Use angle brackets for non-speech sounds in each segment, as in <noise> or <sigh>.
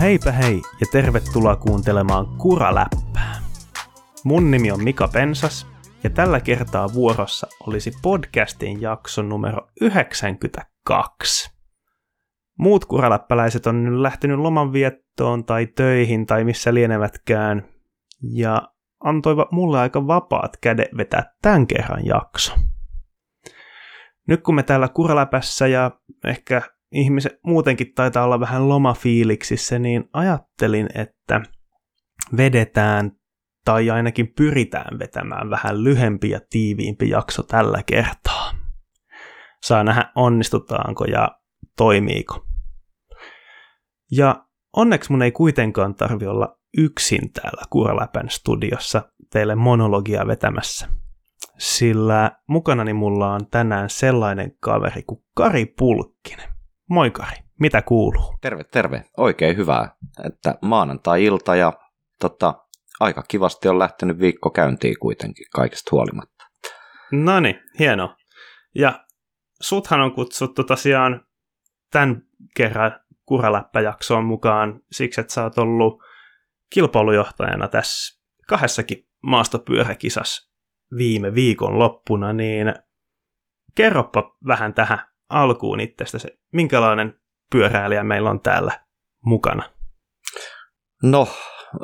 heipä hei ja tervetuloa kuuntelemaan Kuraläppää. Mun nimi on Mika Pensas ja tällä kertaa vuorossa olisi podcastin jakson numero 92. Muut kuraläppäläiset on nyt lähtenyt lomanviettoon tai töihin tai missä lienevätkään ja antoivat mulle aika vapaat kädet vetää tämän kerran jakso. Nyt kun me täällä kuraläpässä ja ehkä ihmiset muutenkin taitaa olla vähän lomafiiliksissä, niin ajattelin, että vedetään tai ainakin pyritään vetämään vähän lyhempi ja tiiviimpi jakso tällä kertaa. Saa nähdä onnistutaanko ja toimiiko. Ja onneksi mun ei kuitenkaan tarvi olla yksin täällä Kuraläpän studiossa teille monologia vetämässä. Sillä mukanani mulla on tänään sellainen kaveri kuin Kari Pulkkinen. Moi Kari, mitä kuuluu? Terve, terve. Oikein hyvää, että maanantai-ilta ja tota, aika kivasti on lähtenyt viikko käyntiin kuitenkin kaikesta huolimatta. No niin, hieno. Ja suthan on kutsuttu tosiaan tämän kerran kuraläppäjaksoon mukaan siksi, että sä oot ollut kilpailujohtajana tässä kahdessakin maastopyöräkisassa viime viikon loppuna, niin kerropa vähän tähän alkuun itsestä, minkälainen pyöräilijä meillä on täällä mukana? No,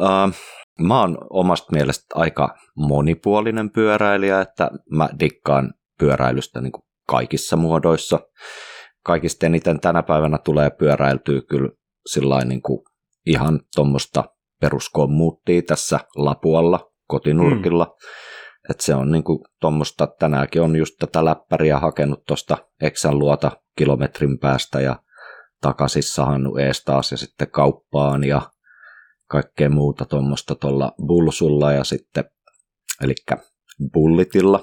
äh, mä oon omasta mielestä aika monipuolinen pyöräilijä, että mä dikkaan pyöräilystä niin kuin kaikissa muodoissa. Kaikista eniten tänä päivänä tulee pyöräiltyä kyllä sillain niin kuin ihan tuommoista peruskommuuttia tässä Lapualla kotinurkilla. Mm. Et se on niinku tuommoista, tänäänkin on just tätä läppäriä hakenut tuosta Eksän luota kilometrin päästä ja takaisin sahannut ees taas ja sitten kauppaan ja kaikkea muuta tuommoista tuolla Bulsulla ja sitten, eli Bullitilla.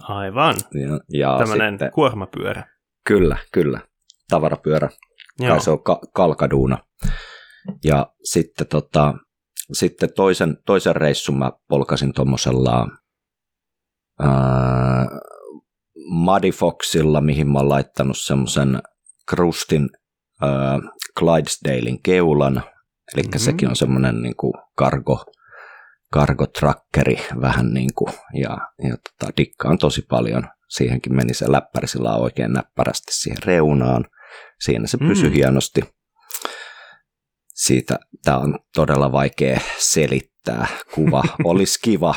Aivan. Ja, ja Tämmöinen sitten, kuormapyörä. Kyllä, kyllä. Tavarapyörä. Joo. Tai se on ka- kalkaduuna. Ja sitten, tota, sitten toisen, toisen reissun mä polkasin tuommoisella äh, Muddyfoxilla, mihin mä oon laittanut semmoisen krustin äh, Clydesdalein keulan, eli mm-hmm. sekin on semmoinen niin kuin kargo, kargotrakkeri vähän niin kuin, ja, ja tota, dikkaan tosi paljon. Siihenkin meni se läppäri sillä oikein näppärästi siihen reunaan. Siinä se pysyi mm. hienosti. Siitä tämä on todella vaikea selittää tämä kuva <laughs> olisi kiva,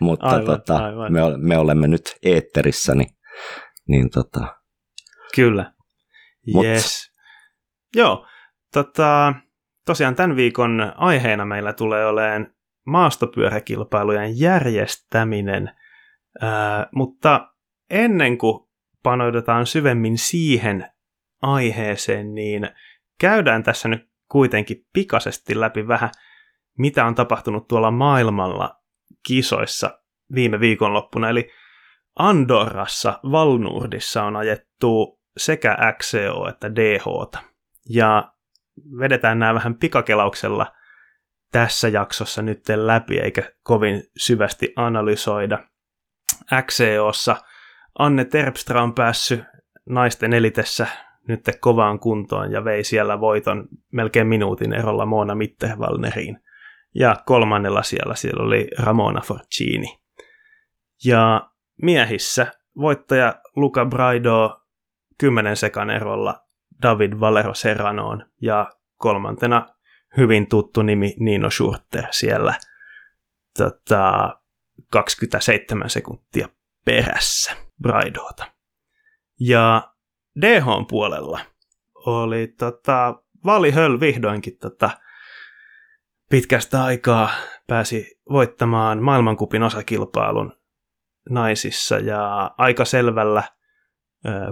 mutta aivan, tota, aivan. Me, me olemme nyt eetterissä, niin, niin tota. Kyllä, Mut. yes. Joo, tota, tosiaan tämän viikon aiheena meillä tulee olemaan maastopyöräkilpailujen järjestäminen, ää, mutta ennen kuin panoidutaan syvemmin siihen aiheeseen, niin käydään tässä nyt kuitenkin pikaisesti läpi vähän – mitä on tapahtunut tuolla maailmalla kisoissa viime viikonloppuna. Eli Andorrassa, Valnurdissa on ajettu sekä XCO että DH. Ja vedetään nämä vähän pikakelauksella tässä jaksossa nyt läpi, eikä kovin syvästi analysoida. XCOssa Anne Terpstra on päässyt naisten elitessä nyt kovaan kuntoon ja vei siellä voiton melkein minuutin erolla Moona Mitterwallneriin. Ja kolmannella siellä siellä oli Ramona Forcini. Ja miehissä voittaja Luca Braido 10 sekan erolla David Valero Serranoon ja kolmantena hyvin tuttu nimi Nino Schurter siellä tota, 27 sekuntia perässä Braidoota. Ja DH puolella oli tota, Vali Höll vihdoinkin tota, pitkästä aikaa pääsi voittamaan maailmankupin osakilpailun naisissa ja aika selvällä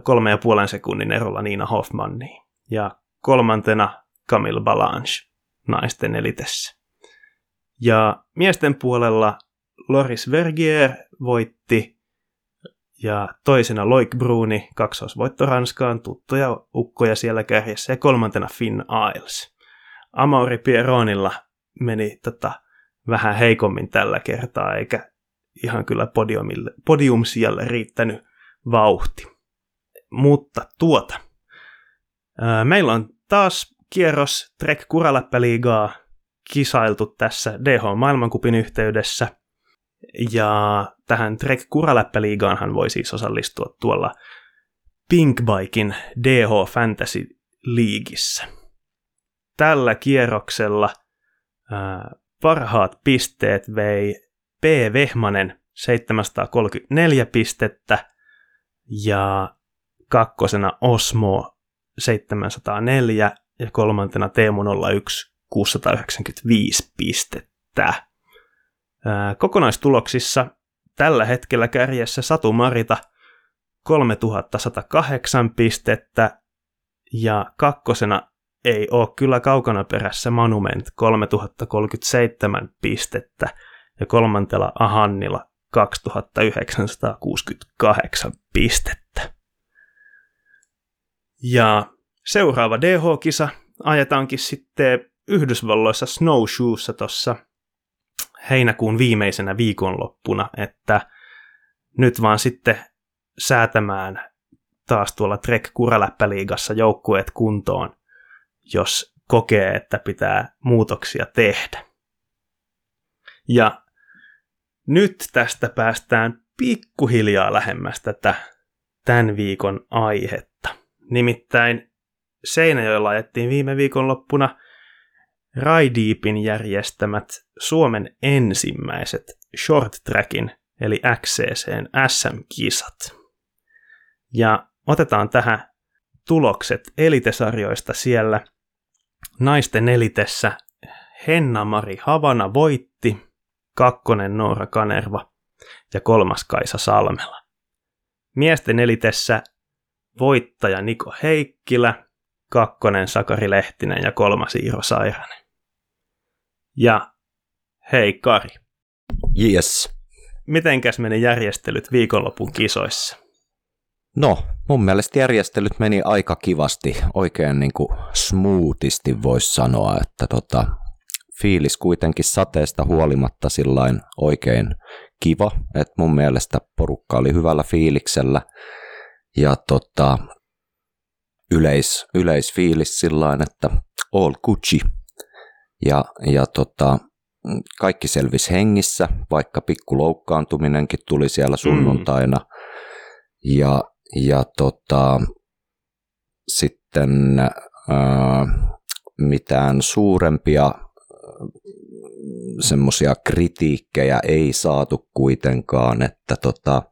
kolme ja puolen sekunnin erolla Niina Hoffmanni Ja kolmantena Camille Balanche naisten elitessä. Ja miesten puolella Loris Vergier voitti ja toisena Loik Bruni, kaksosvoitto Ranskaan, tuttuja ukkoja siellä kärjessä ja kolmantena Finn Isles. Amaury Pierronilla meni tota, vähän heikommin tällä kertaa, eikä ihan kyllä podiumille, podiumsijalle riittänyt vauhti. Mutta tuota, ää, meillä on taas kierros Trek Kuraläppäliigaa kisailtu tässä DH-maailmankupin yhteydessä. Ja tähän Trek Kuraläppäliigaanhan voi siis osallistua tuolla Pinkbikin DH Fantasy Leagueissä. Tällä kierroksella parhaat pisteet vei P. Vehmanen 734 pistettä ja kakkosena Osmo 704 ja kolmantena Teemu 01 695 pistettä. Kokonaistuloksissa tällä hetkellä kärjessä Satu Marita 3108 pistettä ja kakkosena ei ole kyllä kaukana perässä Monument 3037 pistettä ja kolmantella Ahannilla 2968 pistettä. Ja seuraava DH-kisa ajetaankin sitten Yhdysvalloissa Snowshoessa tuossa heinäkuun viimeisenä viikonloppuna, että nyt vaan sitten säätämään taas tuolla Trek Kuraläppäliigassa joukkueet kuntoon, jos kokee, että pitää muutoksia tehdä. Ja nyt tästä päästään pikkuhiljaa lähemmäs tätä tämän viikon aihetta. Nimittäin Seinäjoella ajettiin viime viikonloppuna Raideepin järjestämät Suomen ensimmäiset short trackin eli XCCn SM-kisat. Ja otetaan tähän tulokset elitesarjoista siellä. Naisten elitessä Henna-Mari Havana voitti, kakkonen Noora Kanerva ja kolmas Kaisa Salmela. Miesten elitessä voittaja Niko Heikkilä, kakkonen Sakari Lehtinen ja kolmas Iiro Sairanen. Ja hei Kari. Yes. Mitenkäs meni järjestelyt viikonlopun kisoissa? No, mun mielestä järjestelyt meni aika kivasti, oikein niin kuin smoothisti voisi sanoa, että tota, fiilis kuitenkin sateesta huolimatta sillain oikein kiva, että mun mielestä porukka oli hyvällä fiiliksellä ja tota, yleis, yleisfiilis sillain, että all Gucci ja, ja tota, kaikki selvisi hengissä, vaikka pikku loukkaantuminenkin tuli siellä sunnuntaina. Mm. Ja, ja tota, sitten ää, mitään suurempia semmoisia kritiikkejä ei saatu kuitenkaan, että tota,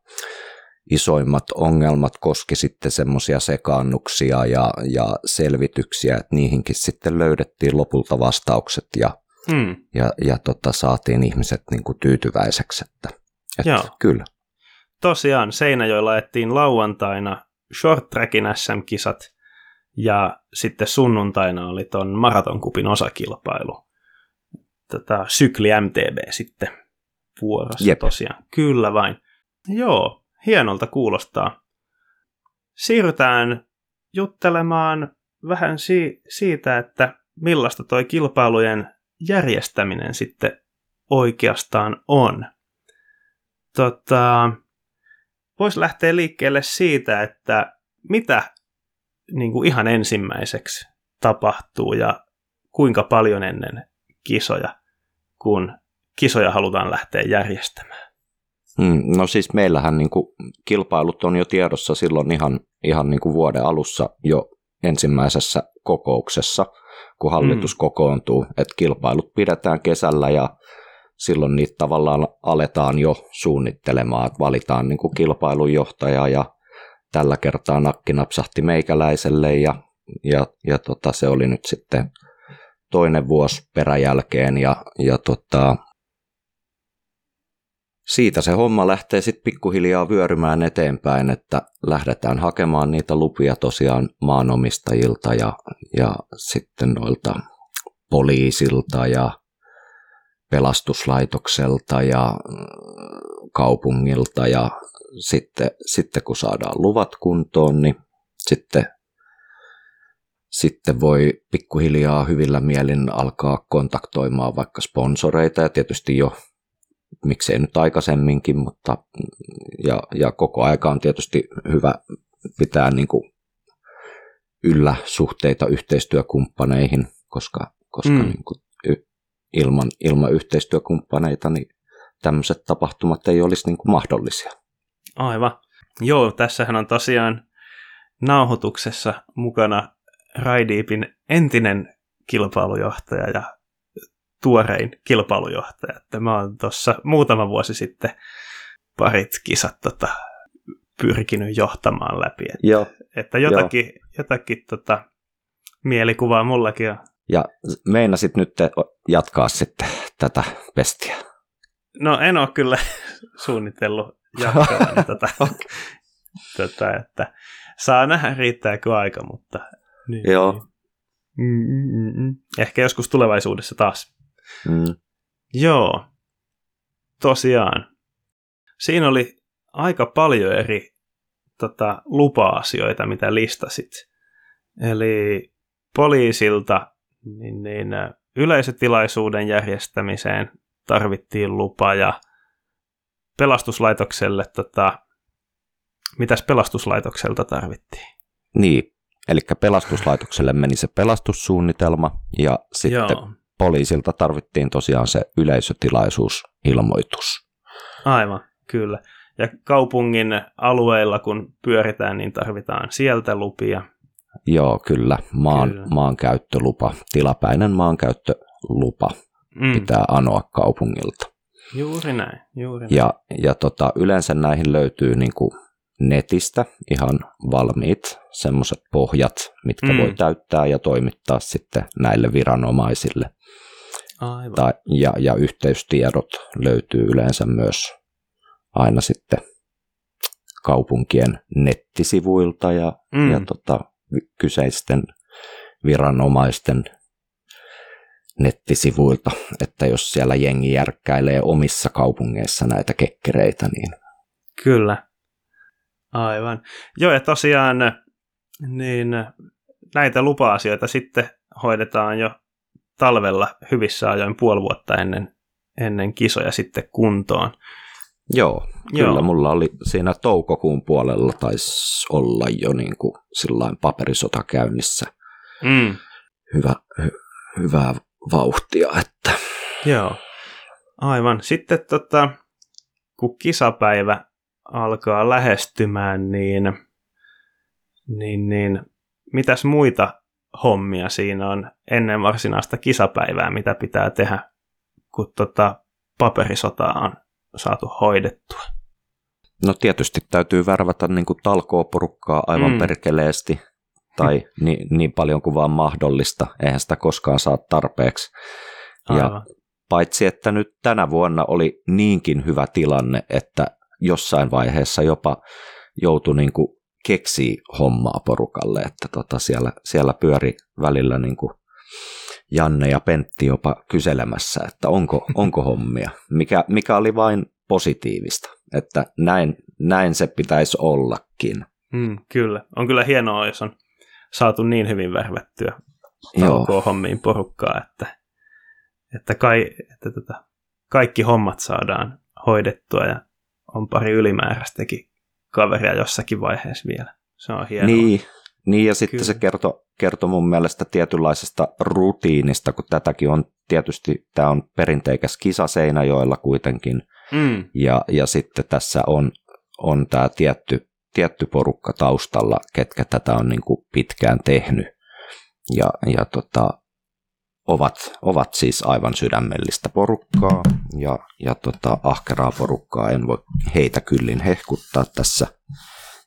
isoimmat ongelmat koski sitten semmoisia sekaannuksia ja, ja selvityksiä, että niihinkin sitten löydettiin lopulta vastaukset ja, hmm. ja, ja tota, saatiin ihmiset niin kuin tyytyväiseksi. Että, että Joo. Kyllä. Tosiaan Seinäjoella ettiin lauantaina short trackin SM-kisat ja sitten sunnuntaina oli ton maratonkupin osakilpailu. Tätä sykli MTB sitten vuorossa Jep. tosiaan. Kyllä vain. Joo, hienolta kuulostaa. Siirrytään juttelemaan vähän si- siitä, että millaista toi kilpailujen järjestäminen sitten oikeastaan on. Tota, Voisi lähteä liikkeelle siitä, että mitä niin kuin ihan ensimmäiseksi tapahtuu ja kuinka paljon ennen kisoja, kun kisoja halutaan lähteä järjestämään. Mm, no siis meillähän niin kuin, kilpailut on jo tiedossa silloin ihan, ihan niin kuin vuoden alussa jo ensimmäisessä kokouksessa, kun hallitus mm. kokoontuu, että kilpailut pidetään kesällä ja silloin niitä tavallaan aletaan jo suunnittelemaan, että valitaan niin kuin kilpailunjohtaja ja tällä kertaa nakki napsahti meikäläiselle ja, ja, ja tota, se oli nyt sitten toinen vuosi peräjälkeen ja, ja tota, siitä se homma lähtee sitten pikkuhiljaa vyörymään eteenpäin, että lähdetään hakemaan niitä lupia tosiaan maanomistajilta ja, ja sitten noilta poliisilta ja pelastuslaitokselta ja mm, kaupungilta ja sitten, sitten kun saadaan luvat kuntoon, niin sitten, sitten voi pikkuhiljaa hyvillä mielin alkaa kontaktoimaan vaikka sponsoreita ja tietysti jo miksei nyt aikaisemminkin, mutta ja, ja koko aika on tietysti hyvä pitää niin kuin yllä suhteita yhteistyökumppaneihin, koska, koska mm. niin kuin, ilman, ilman yhteistyökumppaneita niin tämmöiset tapahtumat ei olisi niin kuin mahdollisia. Aivan. Joo, tässähän on tosiaan nauhoituksessa mukana Raideepin entinen kilpailujohtaja ja tuorein kilpailujohtaja. Että mä oon tuossa muutama vuosi sitten parit kisat tota, pyrkinyt johtamaan läpi. Että, Joo. että jotakin, Joo. jotakin tota, mielikuvaa mullakin on. Ja meinasit nyt jatkaa sitten tätä pestiä? No en ole kyllä <laughs> suunnitellut jatkaa <laughs> tätä, tätä, että saa nähdä riittääkö aika, mutta niin, Joo. Mm-mm-mm. Ehkä joskus tulevaisuudessa taas. Mm. Joo, tosiaan. Siinä oli aika paljon eri tota, lupa-asioita, mitä listasit. Eli poliisilta niin, niin, yleisötilaisuuden järjestämiseen tarvittiin lupa ja pelastuslaitokselle, tota, mitäs pelastuslaitokselta tarvittiin? Niin, eli pelastuslaitokselle meni se pelastussuunnitelma ja sitten Joo. poliisilta tarvittiin tosiaan se yleisötilaisuusilmoitus. Aivan, kyllä. Ja kaupungin alueilla, kun pyöritään, niin tarvitaan sieltä lupia. Joo, kyllä. Maan, kyllä. Maankäyttölupa, tilapäinen maankäyttölupa mm. pitää anoa kaupungilta. Juuri näin. Juuri näin. Ja, ja tota, yleensä näihin löytyy niin kuin netistä ihan valmiit semmoiset pohjat, mitkä mm. voi täyttää ja toimittaa sitten näille viranomaisille. Aivan. Tai, ja, ja yhteystiedot löytyy yleensä myös aina sitten kaupunkien nettisivuilta ja, mm. ja tota, kyseisten viranomaisten nettisivuilta, että jos siellä jengi järkkäilee omissa kaupungeissa näitä kekkereitä, niin... Kyllä, aivan. Joo, ja tosiaan niin näitä lupa-asioita sitten hoidetaan jo talvella hyvissä ajoin puoli vuotta ennen, ennen kisoja sitten kuntoon. Joo, kyllä Joo. mulla oli siinä toukokuun puolella taisi olla jo niin kuin sillain paperisota käynnissä. Mm. Hyvä, hy, hyvää vauhtia. Että. Joo, aivan. Sitten tota, kun kisapäivä alkaa lähestymään, niin, niin, niin mitäs muita hommia siinä on ennen varsinaista kisapäivää, mitä pitää tehdä, kun tota paperisota on saatu hoidettua? No tietysti täytyy värvätä niin kuin talkooporukkaa aivan mm. perkeleesti tai <laughs> niin, niin paljon kuin vaan mahdollista. Eihän sitä koskaan saa tarpeeksi. Aivan. Ja paitsi, että nyt tänä vuonna oli niinkin hyvä tilanne, että jossain vaiheessa jopa joutui niin kuin keksii hommaa porukalle, että tota siellä, siellä pyöri välillä niin kuin Janne ja Pentti jopa kyselemässä, että onko, onko hommia, mikä, mikä oli vain positiivista, että näin, näin se pitäisi ollakin. Mm, kyllä, on kyllä hienoa, jos on saatu niin hyvin värvättyä hommiin porukkaa, että, että, kai, että tota, kaikki hommat saadaan hoidettua ja on pari ylimääräistäkin kaveria jossakin vaiheessa vielä. Se on hienoa. Niin, niin ja sitten Kyllä. se kertoo kerto mun mielestä tietynlaisesta rutiinista, kun tätäkin on tietysti, tämä on perinteikäs kisa Seinäjoella kuitenkin, mm. ja, ja sitten tässä on, on tämä tietty, tietty porukka taustalla, ketkä tätä on niin kuin pitkään tehnyt, ja, ja tota, ovat, ovat siis aivan sydämellistä porukkaa ja, ja tota, ahkeraa porukkaa. En voi heitä kyllin hehkuttaa tässä,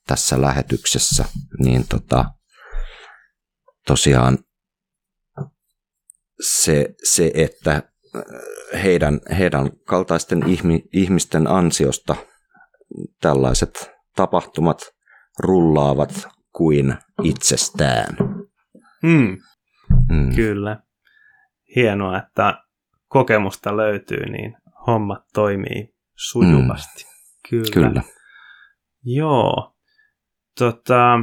tässä lähetyksessä. Niin tota, tosiaan se, se että heidän, heidän kaltaisten ihmi, ihmisten ansiosta tällaiset tapahtumat rullaavat kuin itsestään. Hmm. Mm. Kyllä hienoa, että kokemusta löytyy, niin hommat toimii sujuvasti. Mm. Kyllä. Kyllä. Joo. Tota,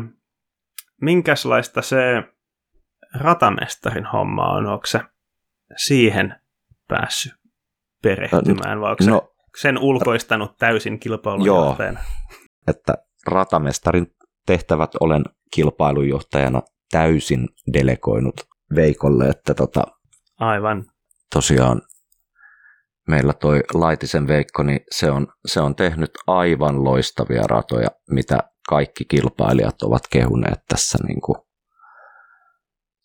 minkälaista se ratamestarin homma on? Onko se siihen päässyt perehtymään, vai onko no, se sen ulkoistanut täysin kilpailujohtajana? Joo, että ratamestarin tehtävät olen kilpailujohtajana täysin delegoinut Veikolle, että tota, Aivan. tosiaan meillä toi Laitisen Veikko, niin se on, se on tehnyt aivan loistavia ratoja, mitä kaikki kilpailijat ovat kehuneet tässä niin kuin,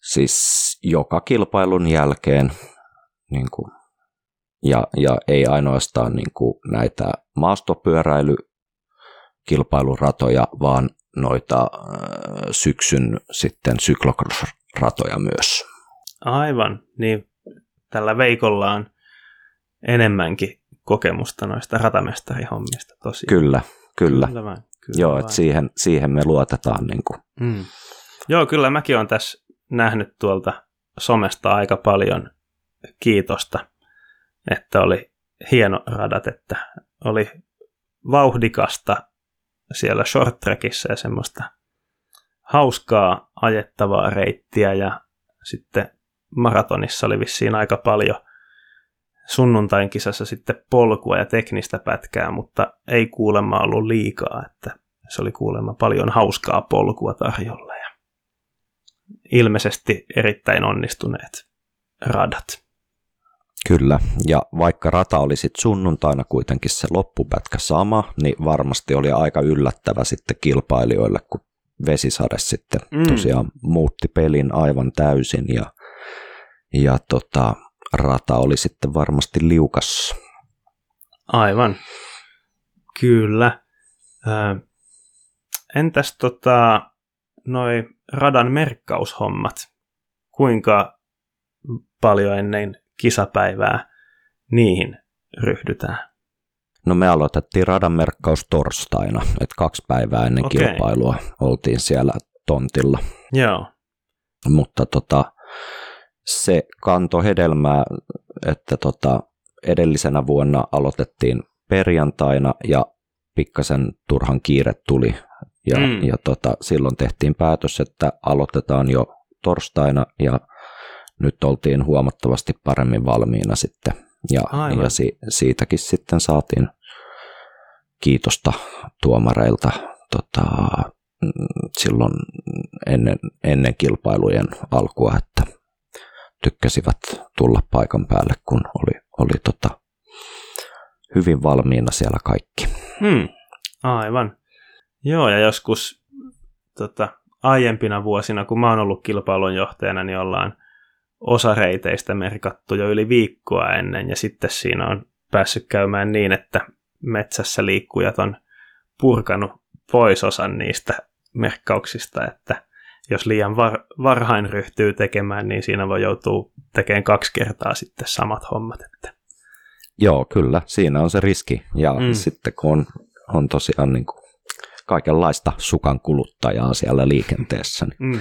siis joka kilpailun jälkeen niin kuin, ja, ja ei ainoastaan niin kuin näitä maastopyöräilykilpailuratoja, vaan noita äh, syksyn sitten syklocross-ratoja myös. Aivan, niin tällä Veikolla on enemmänkin kokemusta noista ratamestarihommista tosiaan. Kyllä, kyllä. Kyllä vain. Kyllä Joo, että siihen, siihen me luotetaan. Niin kuin. Mm. Joo, kyllä mäkin olen tässä nähnyt tuolta somesta aika paljon kiitosta, että oli hieno radat, että oli vauhdikasta siellä short trackissa ja semmoista hauskaa ajettavaa reittiä ja sitten maratonissa oli vissiin aika paljon sunnuntain kisassa sitten polkua ja teknistä pätkää, mutta ei kuulemma ollut liikaa, että se oli kuulemma paljon hauskaa polkua tarjolla ja ilmeisesti erittäin onnistuneet radat. Kyllä, ja vaikka rata oli sitten sunnuntaina kuitenkin se loppupätkä sama, niin varmasti oli aika yllättävä sitten kilpailijoille, kun vesisade sitten Mm. tosiaan muutti pelin aivan täysin ja, ja tota, rata oli sitten varmasti liukas. Aivan. Kyllä. Ö, entäs tota, noi radan merkkaushommat? Kuinka paljon ennen kisapäivää niihin ryhdytään? No me aloitettiin radan merkkaus torstaina, että kaksi päivää ennen okay. kilpailua oltiin siellä tontilla. Joo. mutta tota, se kanto hedelmää, että tota, edellisenä vuonna aloitettiin perjantaina ja pikkasen turhan kiire tuli. Ja, Mm. ja tota, silloin tehtiin päätös, että aloitetaan jo torstaina ja nyt oltiin huomattavasti paremmin valmiina sitten. Ja, Aivan. ja si, siitäkin sitten saatiin kiitosta tuomareilta tota, mm, silloin ennen, ennen kilpailujen alkua, että tykkäsivät tulla paikan päälle, kun oli, oli tota, hyvin valmiina siellä kaikki. Hmm. Aivan. Joo, ja joskus tota, aiempina vuosina, kun mä oon ollut kilpailun johtajana, niin ollaan osa reiteistä merkattu jo yli viikkoa ennen, ja sitten siinä on päässyt käymään niin, että metsässä liikkujat on purkanut pois osan niistä merkkauksista, että jos liian var- varhain ryhtyy tekemään, niin siinä voi joutua tekemään kaksi kertaa sitten samat hommat. Että. Joo, kyllä, siinä on se riski. Ja Mm. sitten kun on, on tosiaan niin kuin kaikenlaista sukan kuluttajaa siellä liikenteessä, niin Mm.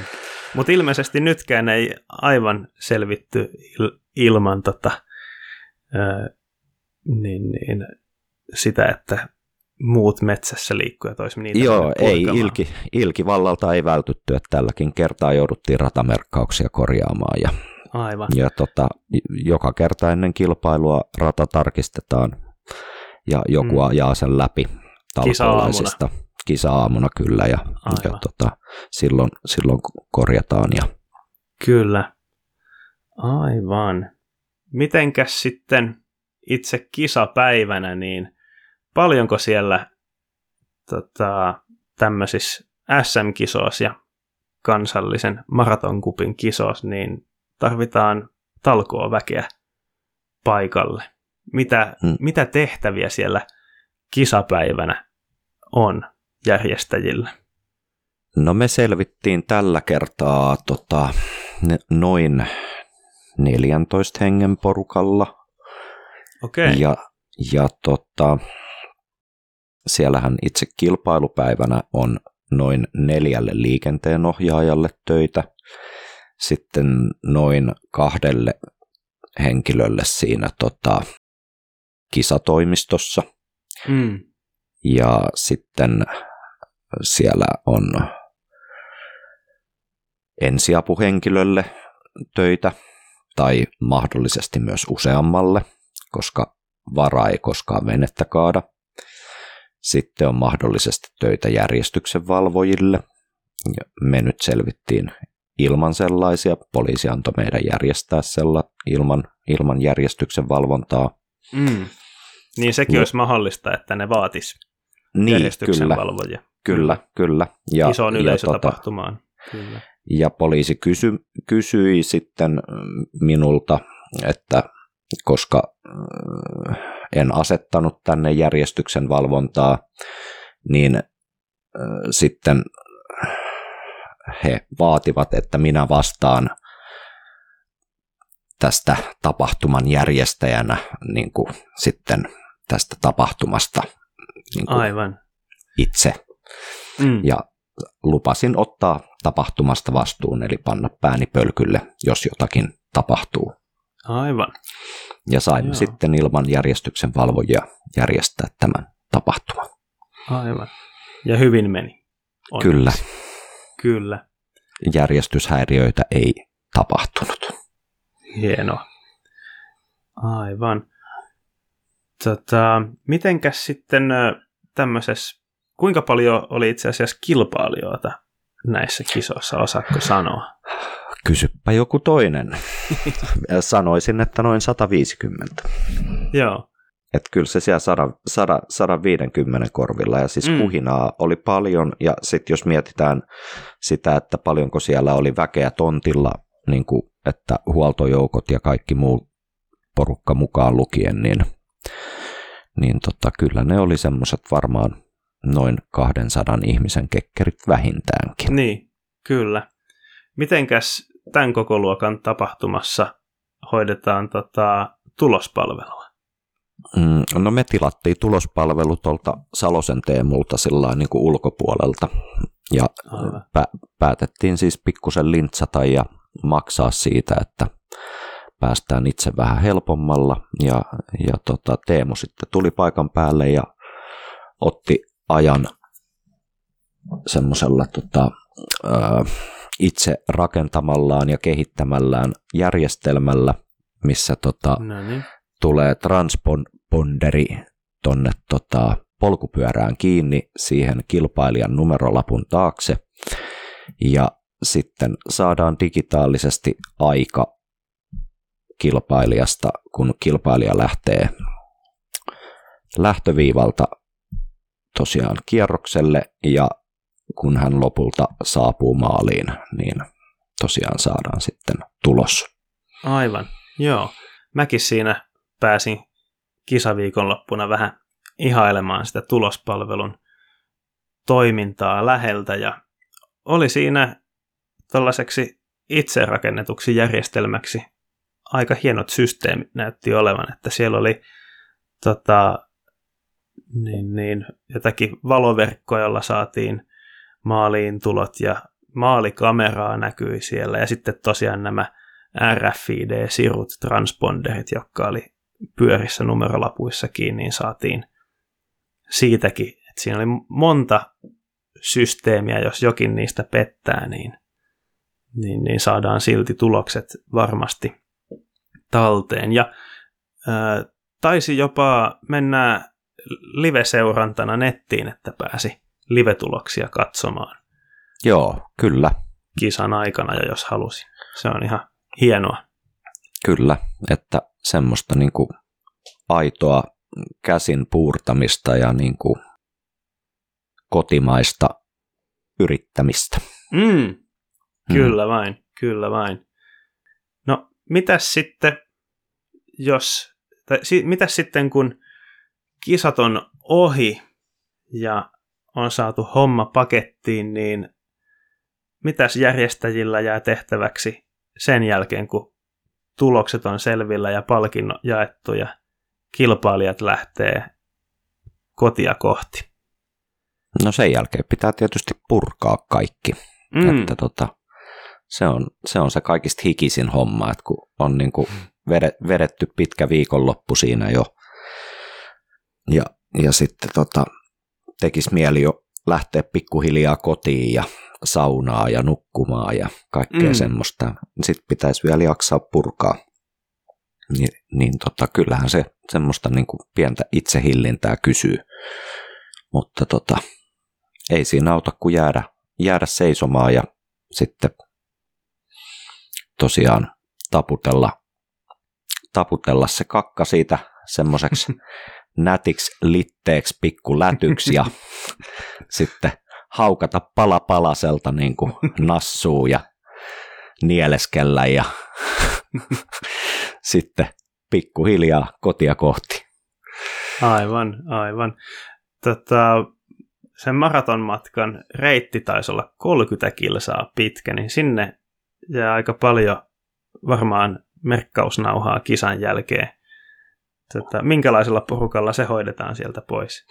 Mutta ilmeisesti nytkään ei aivan selvitty il- ilman tota, ää, niin, niin, sitä, että muut metsässä liikkujat olisi niitä Joo, ei, ilki, ilkivallalta ei vältytty, että tälläkin kertaa jouduttiin ratamerkkauksia korjaamaan ja, Aivan. ja tota, joka kerta ennen kilpailua rata tarkistetaan ja joku Mm. ajaa sen läpi talkoolaisista. Kisa-aamuna kyllä ja, ja tota, silloin, silloin korjataan. Ja, Kyllä. Aivan. Mitenkäs sitten itse kisapäivänä, niin paljonko siellä tota, tämmöisissä SM-kisoissa ja kansallisen maratonkupin kisoissa, niin tarvitaan talkoa väkeä paikalle. Mitä, Hmm. mitä tehtäviä siellä kisapäivänä on järjestäjillä? no me selvittiin tällä kertaa tota, noin 14 hengen porukalla. Okei. Okay. Ja, ja tota, siellähän itse kilpailupäivänä on noin neljälle liikenteenohjaajalle töitä, sitten noin kahdelle henkilölle siinä tota, kisatoimistossa Mm. ja sitten siellä on ensiapuhenkilölle töitä tai mahdollisesti myös useammalle, koska vara ei koskaan venettä kaada. Sitten on mahdollisesti töitä järjestyksen valvojille. Ja me nyt selvittiin ilman sellaisia. Poliisi antoi meidän järjestää sella ilman, ilman järjestyksen valvontaa. Mm. Niin sekin Ja- olisi mahdollista, että ne vaatis Niin, järjestyksen kyllä, valvojia. kyllä, kyllä. Ja, Isoon ja, yleisötapahtumaan. Kyllä. ja poliisi kysy, kysyi sitten mm, minulta, että koska äh, en asettanut tänne järjestyksen valvontaa, niin sitten he vaativat, että minä vastaan tästä tapahtuman järjestäjänä niin kuin sitten tästä tapahtumasta niin kuin Aivan. itse. Mm. Ja lupasin ottaa tapahtumasta vastuun, eli panna pääni pölkylle, jos jotakin tapahtuu. Aivan. Ja saimme Joo. sitten ilman järjestyksen valvojia järjestää tämän tapahtuman. Aivan. Ja hyvin meni. Onneksi. Kyllä, Kyllä. järjestyshäiriöitä ei tapahtunut. Hienoa. Aivan. Tota, mitenkäs sitten tämmöisessä, kuinka paljon oli itse asiassa kilpailijoita näissä kisoissa, osaatko sanoa? Kysyppä joku toinen. Sanoisin, että noin 150. Joo. Että kyllä se siellä 100, 100, 150 korvilla ja siis mm. kuhinaa oli paljon ja sitten jos mietitään sitä, että paljonko siellä oli väkeä tontilla, niin kuin, että huoltojoukot ja kaikki muu porukka mukaan lukien, niin, niin tota, kyllä ne oli semmoiset varmaan noin 200 ihmisen kekkerit vähintäänkin. Niin, kyllä. Mitenkäs tämän koko luokan tapahtumassa hoidetaan tota, tulospalvelua? Mm, No me tilattiin tulospalvelu tuolta Salosen Teemulta sillä niin kuin ulkopuolelta ja Aivan. pä- päätettiin siis pikkusen lintsata ja maksaa siitä, että päästään itse vähän helpommalla ja, ja tota, Teemu sitten tuli paikan päälle ja otti ajan semmoisella tota, ö, itse rakentamallaan ja kehittämällään järjestelmällä, missä tota, No niin. tulee transponderi tonne tota, polkupyörään kiinni siihen kilpailijan numerolapun taakse ja sitten saadaan digitaalisesti aika kilpailijasta, kun kilpailija lähtee lähtöviivalta tosiaan kierrokselle ja kun hän lopulta saapuu maaliin, niin tosiaan saadaan sitten tulos. Aivan, joo. Mäkin siinä pääsin kisaviikonloppuna vähän ihailemaan sitä tulospalvelun toimintaa läheltä ja oli siinä tällaiseksi itse rakennetuksi järjestelmäksi aika hienot systeemit näytti olevan, että siellä oli tota, niin, niin, jotakin valoverkkoja, jolla saatiin maaliin tulot ja maalikameraa näkyi siellä ja sitten tosiaan nämä RFID-sirut, transponderit, jotka oli pyörissä numerolapuissa kiinni, niin saatiin siitäkin, että siinä oli monta systeemiä, jos jokin niistä pettää, niin, niin, niin saadaan silti tulokset varmasti talteen. Ja ää, taisi jopa mennä live-seurantana nettiin, että pääsi live-tuloksia katsomaan Joo, kyllä, kisan aikana, ja jos halusi. Se on ihan hienoa. Kyllä, että semmoista niin kuin aitoa käsin puurtamista ja niin kuin kotimaista yrittämistä. Mm, kyllä vain, kyllä vain. No, mitäs sitten, jos, tai si, mitäs sitten kun kisat on ohi ja on saatu homma pakettiin, niin mitäs järjestäjillä jää tehtäväksi sen jälkeen, kun tulokset on selvillä ja palkinnot jaettu ja kilpailijat lähtee kotia kohti? No sen jälkeen pitää tietysti purkaa kaikki, Mm, että tota, se, on, se on se kaikista hikisin homma, että kun on niin kuin vede- vedetty pitkä viikonloppu siinä jo ja, ja sitten tota, tekisi mieli jo lähteä pikkuhiljaa kotiin ja saunaa ja nukkumaan ja kaikkea Mm. mm. semmoista. Sitten pitäisi vielä jaksaa purkaa. Ni, niin tota, kyllähän se semmoista niin kuin pientä itsehillintää kysyy. Mutta tota, ei siinä auta kuin jäädä, jäädä seisomaan ja sitten tosiaan taputella, taputella se kakka siitä semmoiseksi <laughs> nätiksi litteeksi pikkulätyksi ja <laughs> sitten haukata pala palaselta niin kuin <laughs> nassuu ja nieleskellä ja <laughs> sitten pikkuhiljaa kotia kohti. Aivan, aivan. Tota, sen maratonmatkan reitti taisi olla 30 kilsaa pitkä, niin sinne jää aika paljon varmaan merkkausnauhaa kisan jälkeen. Tota, minkälaisella porukalla se hoidetaan sieltä pois?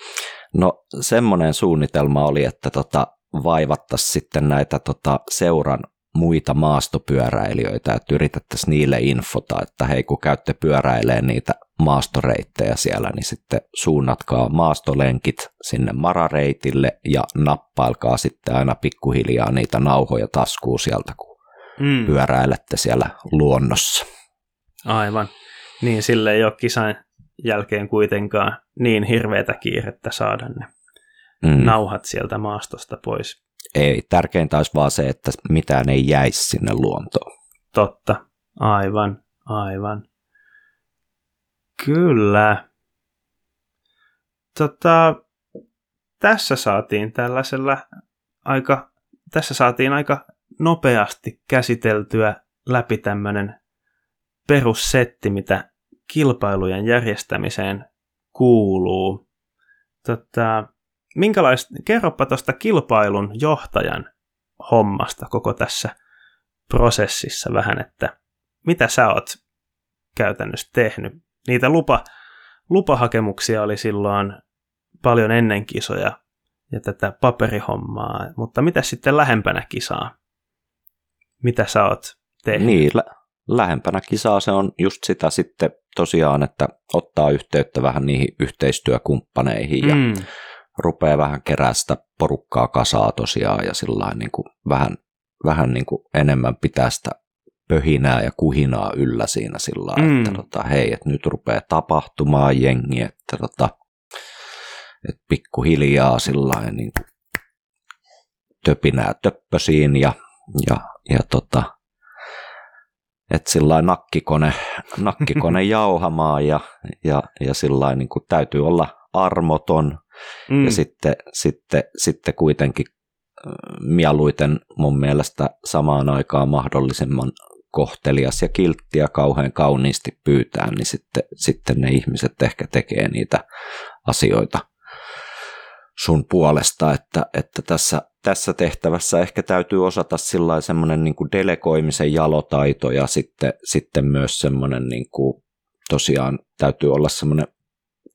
No semmoinen suunnitelma oli, että tota, vaivattaisiin sitten näitä tota, seuran muita maastopyöräilijöitä, että yritettäisiin niille infota, että hei kun käytte pyöräilee niitä maastoreittejä siellä, niin sitten suunnatkaa maastolenkit sinne marareitille ja nappailkaa sitten aina pikkuhiljaa niitä nauhoja taskuun sieltä, kun mm. pyöräilette siellä luonnossa. Aivan. Niin sille ei ole kisan jälkeen kuitenkaan niin hirveätä kiirettä saada ne mm. nauhat sieltä maastosta pois. Ei, tärkeintä olisi vaan se, että mitään ei jäisi sinne luontoon. Totta, aivan, aivan. Kyllä. Tota, tässä saatiin tällaisella aika, tässä saatiin aika nopeasti käsiteltyä läpi tämmöinen perussetti, mitä kilpailujen järjestämiseen kuuluu. Tota, minkälaista, kerropa tuosta kilpailun johtajan hommasta koko tässä prosessissa vähän, että mitä sä oot käytännössä tehnyt. Niitä lupa, lupahakemuksia oli silloin paljon ennen kisoja ja tätä paperihommaa, mutta mitä sitten lähempänä kisaa? Mitä sä oot tehnyt? Niin, lä- lähempänä kisaa se on just sitä sitten tosiaan, että ottaa yhteyttä vähän niihin yhteistyökumppaneihin ja mm rupeaa vähän kerää sitä porukkaa kasaa tosiaan ja sillä niin kuin vähän, vähän niin kuin enemmän pitää sitä pöhinää ja kuhinaa yllä siinä sillä mm. että tota, hei, että nyt rupeaa tapahtumaan jengi, että tota, että pikkuhiljaa sillä niin kuin töpinää töppösiin ja, ja, ja tota, että sillä nakkikone, nakkikone <laughs> jauhamaan ja, ja, ja sillä niin kuin täytyy olla armoton Mm. Ja sitten, sitten, sitten kuitenkin mieluiten mun mielestä samaan aikaan mahdollisimman kohtelias ja kilttiä kauhean kauniisti pyytää, niin sitten, sitten ne ihmiset ehkä tekee niitä asioita sun puolesta, että, että tässä, tässä tehtävässä ehkä täytyy osata sillä semmoinen niin delegoimisen jalotaito ja sitten, sitten myös semmoinen niin kuin, tosiaan täytyy olla semmoinen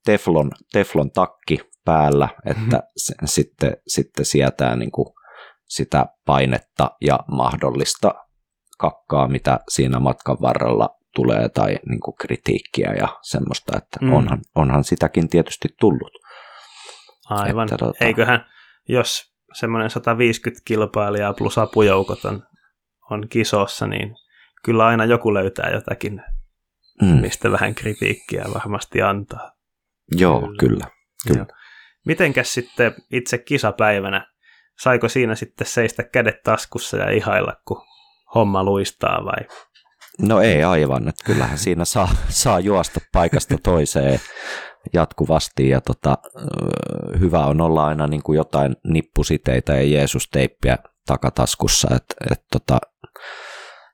teflon, teflon takki päällä, että mm-hmm. se, sitten, sitten sietää niin kuin sitä painetta ja mahdollista kakkaa, mitä siinä matkan varrella tulee, tai niin kuin kritiikkiä ja semmoista, että mm. onhan, onhan sitäkin tietysti tullut. Aivan. Että, tota... Eiköhän, jos semmoinen 150 kilpailijaa plus apujoukot on, on kisossa, niin kyllä aina joku löytää jotakin, mm. mistä vähän kritiikkiä varmasti antaa. Joo, kyllä. kyllä. kyllä. Joo. Mitenkäs sitten itse kisapäivänä, saiko siinä sitten seistä kädet taskussa ja ihailla, kun homma luistaa vai? No ei aivan, että kyllähän siinä saa, saa juosta paikasta toiseen jatkuvasti ja tota, hyvä on olla aina niin kuin jotain nippusiteitä ja Jeesus-teippiä takataskussa, että et tota,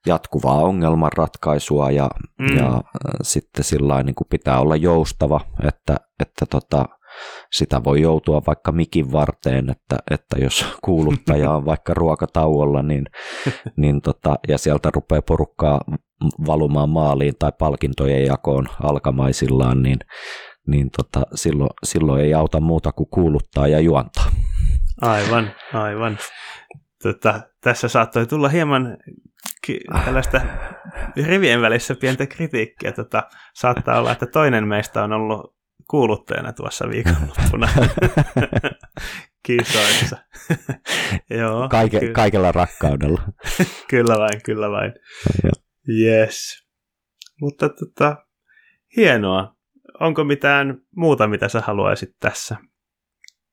jatkuvaa ongelmanratkaisua ja, mm. ja sitten sillä niin kuin pitää olla joustava, että, että tota, sitä voi joutua vaikka mikin varteen, että, että jos kuuluttaja on vaikka ruokatauolla, niin, <laughs> niin tota, ja sieltä rupeaa porukkaa valumaan maaliin tai palkintojen jakoon alkamaisillaan, niin, niin tota, silloin, silloin ei auta muuta kuin kuuluttaa ja juontaa. Aivan, aivan. Tota, tässä saattoi tulla hieman ki- tällaista rivien välissä pientä kritiikkiä. Tota, saattaa olla, että toinen meistä on ollut kuuluttajana tuossa viikonloppuna <laughs> kisoissa. <laughs> Joo, Kaike, ky- kaikella rakkaudella. <laughs> kyllä vain, kyllä vain. Yes. Mutta tota, hienoa. Onko mitään muuta, mitä sä haluaisit tässä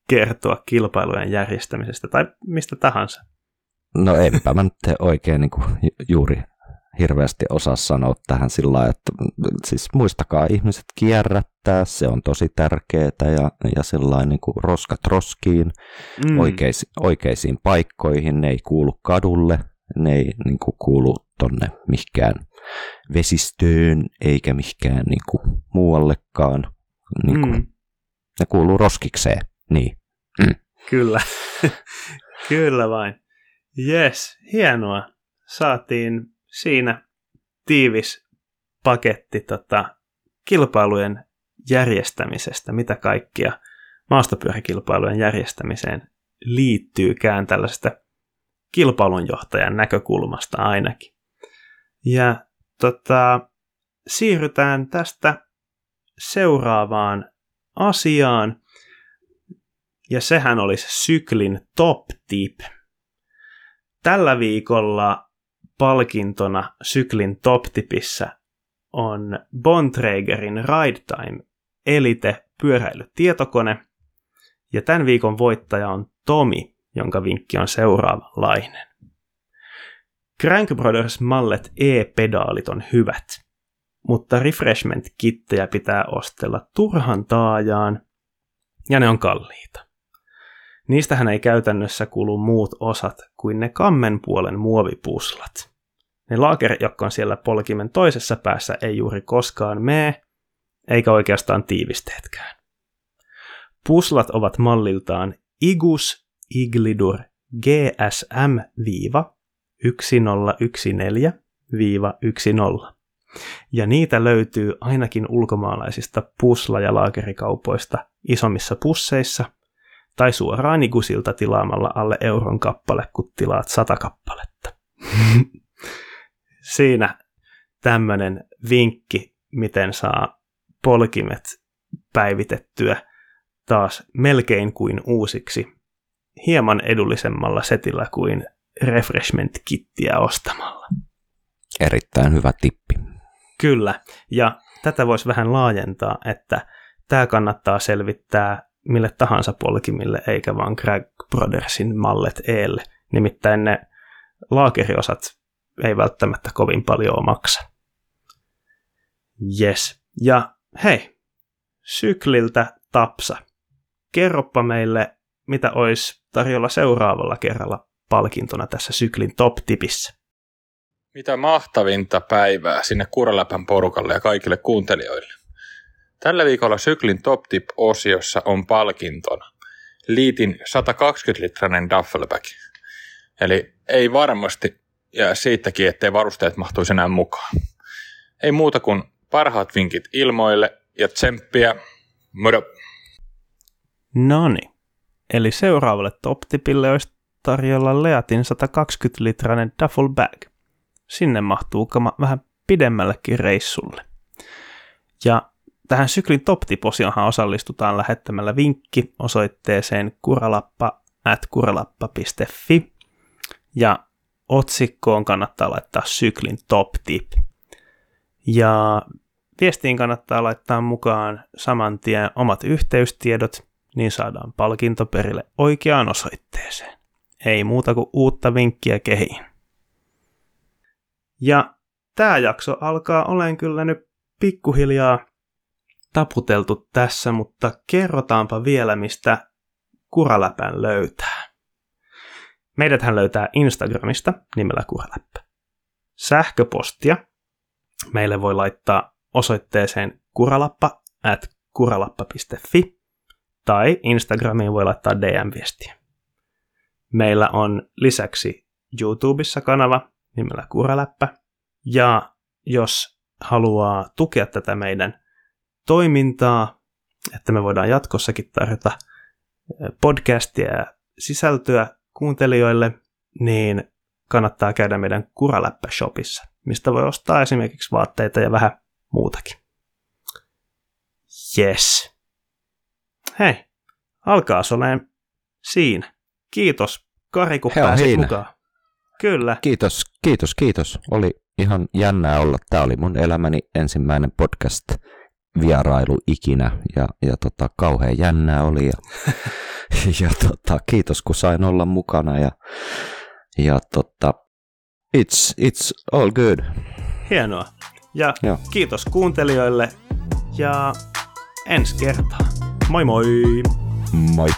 kertoa kilpailujen järjestämisestä tai mistä tahansa? No enpä mä nyt oikein niin kuin juuri hirveästi osaa sanoa tähän sillä lailla, että siis muistakaa ihmiset kierrättää, se on tosi tärkeää ja, ja sellainen niin kuin roskat roskiin mm. oikeis, oikeisiin paikkoihin, ne ei kuulu kadulle, ne ei niin kuin, kuulu tonne mihkään vesistöön eikä mihkään niin kuin, muuallekaan. Niin kuin, mm. Ne kuuluu roskikseen, niin. Mm. Kyllä, <laughs> kyllä vain. Yes, hienoa. Saatiin siinä tiivis paketti tota, kilpailujen järjestämisestä, mitä kaikkia maastopyöräkilpailujen järjestämiseen liittyykään tällaisesta kilpailunjohtajan näkökulmasta ainakin. Ja tota, siirrytään tästä seuraavaan asiaan, ja sehän olisi syklin top tip. Tällä viikolla palkintona syklin top tipissä on Bontragerin Ride Time Elite pyöräilytietokone, ja tämän viikon voittaja on Tomi, jonka vinkki on seuraavanlainen. Crank Brothers Mallet E-pedaalit on hyvät, mutta refreshment-kittejä pitää ostella turhan taajaan, ja ne on kalliita. Niistähän ei käytännössä kulu muut osat kuin ne kammen puolen muovipuslat. Ne laaker, jotka on siellä polkimen toisessa päässä, ei juuri koskaan mene, eikä oikeastaan tiivisteetkään. Puslat ovat malliltaan Igus Iglidur GSM-1014-10. Ja niitä löytyy ainakin ulkomaalaisista pusla- ja laakerikaupoista isommissa pusseissa tai suoraan Igusilta tilaamalla alle euron kappale, kun tilaat sata kappaletta. <laughs> Siinä tämmöinen vinkki, miten saa polkimet päivitettyä taas melkein kuin uusiksi hieman edullisemmalla setillä kuin refreshment-kittiä ostamalla. Erittäin hyvä tippi. Kyllä, ja tätä voisi vähän laajentaa, että tämä kannattaa selvittää mille tahansa polkimille, eikä vaan Greg Brothersin mallet eelle. Nimittäin ne laakeriosat ei välttämättä kovin paljon maksa. Yes. Ja hei, sykliltä Tapsa. Kerroppa meille, mitä olisi tarjolla seuraavalla kerralla palkintona tässä syklin top-tipissä. Mitä mahtavinta päivää sinne Kuraläpän porukalle ja kaikille kuuntelijoille. Tällä viikolla syklin Top Tip-osiossa on palkintona liitin 120-litrainen duffelbag. Eli ei varmasti ja siitäkin, ettei varusteet mahtuisi enää mukaan. Ei muuta kuin parhaat vinkit ilmoille ja tsemppiä. Modo! Noni. Eli seuraavalle top-tipille olisi tarjolla Leatin 120-litrainen duffel bag. Sinne mahtuu vähän pidemmällekin reissulle. Ja Tähän syklin top osallistutaan lähettämällä vinkki osoitteeseen kuralappa at kuralappa.fi ja otsikkoon kannattaa laittaa syklin top tip. Ja viestiin kannattaa laittaa mukaan saman tien omat yhteystiedot, niin saadaan palkinto perille oikeaan osoitteeseen. Ei muuta kuin uutta vinkkiä kehiin. Ja tämä jakso alkaa olen kyllä nyt pikkuhiljaa taputeltu tässä, mutta kerrotaanpa vielä, mistä Kuraläpän löytää. Meidäthän löytää Instagramista nimellä Kuraläppä. Sähköpostia meille voi laittaa osoitteeseen kuralappa at kuralappa.fi tai Instagramiin voi laittaa DM-viestiä. Meillä on lisäksi YouTubessa kanava nimellä Kuraläppä, ja jos haluaa tukea tätä meidän toimintaa, että me voidaan jatkossakin tarjota podcastia ja sisältöä kuuntelijoille, niin kannattaa käydä meidän Kuraläppä-shopissa, mistä voi ostaa esimerkiksi vaatteita ja vähän muutakin. Yes. Hei, alkaa olemaan siinä. Kiitos, Kari, kun Heo, pääsit siinä. mukaan. Kyllä. Kiitos, kiitos, kiitos. Oli ihan jännää olla. Tämä oli mun elämäni ensimmäinen podcast vierailu ikinä ja, ja tota, kauhean jännää oli ja, <laughs> ja tota, kiitos kun sain olla mukana ja, ja tota, It's, it's all good. Hienoa. Ja Joo. kiitos kuuntelijoille ja ensi kertaa. Moi moi! Moi.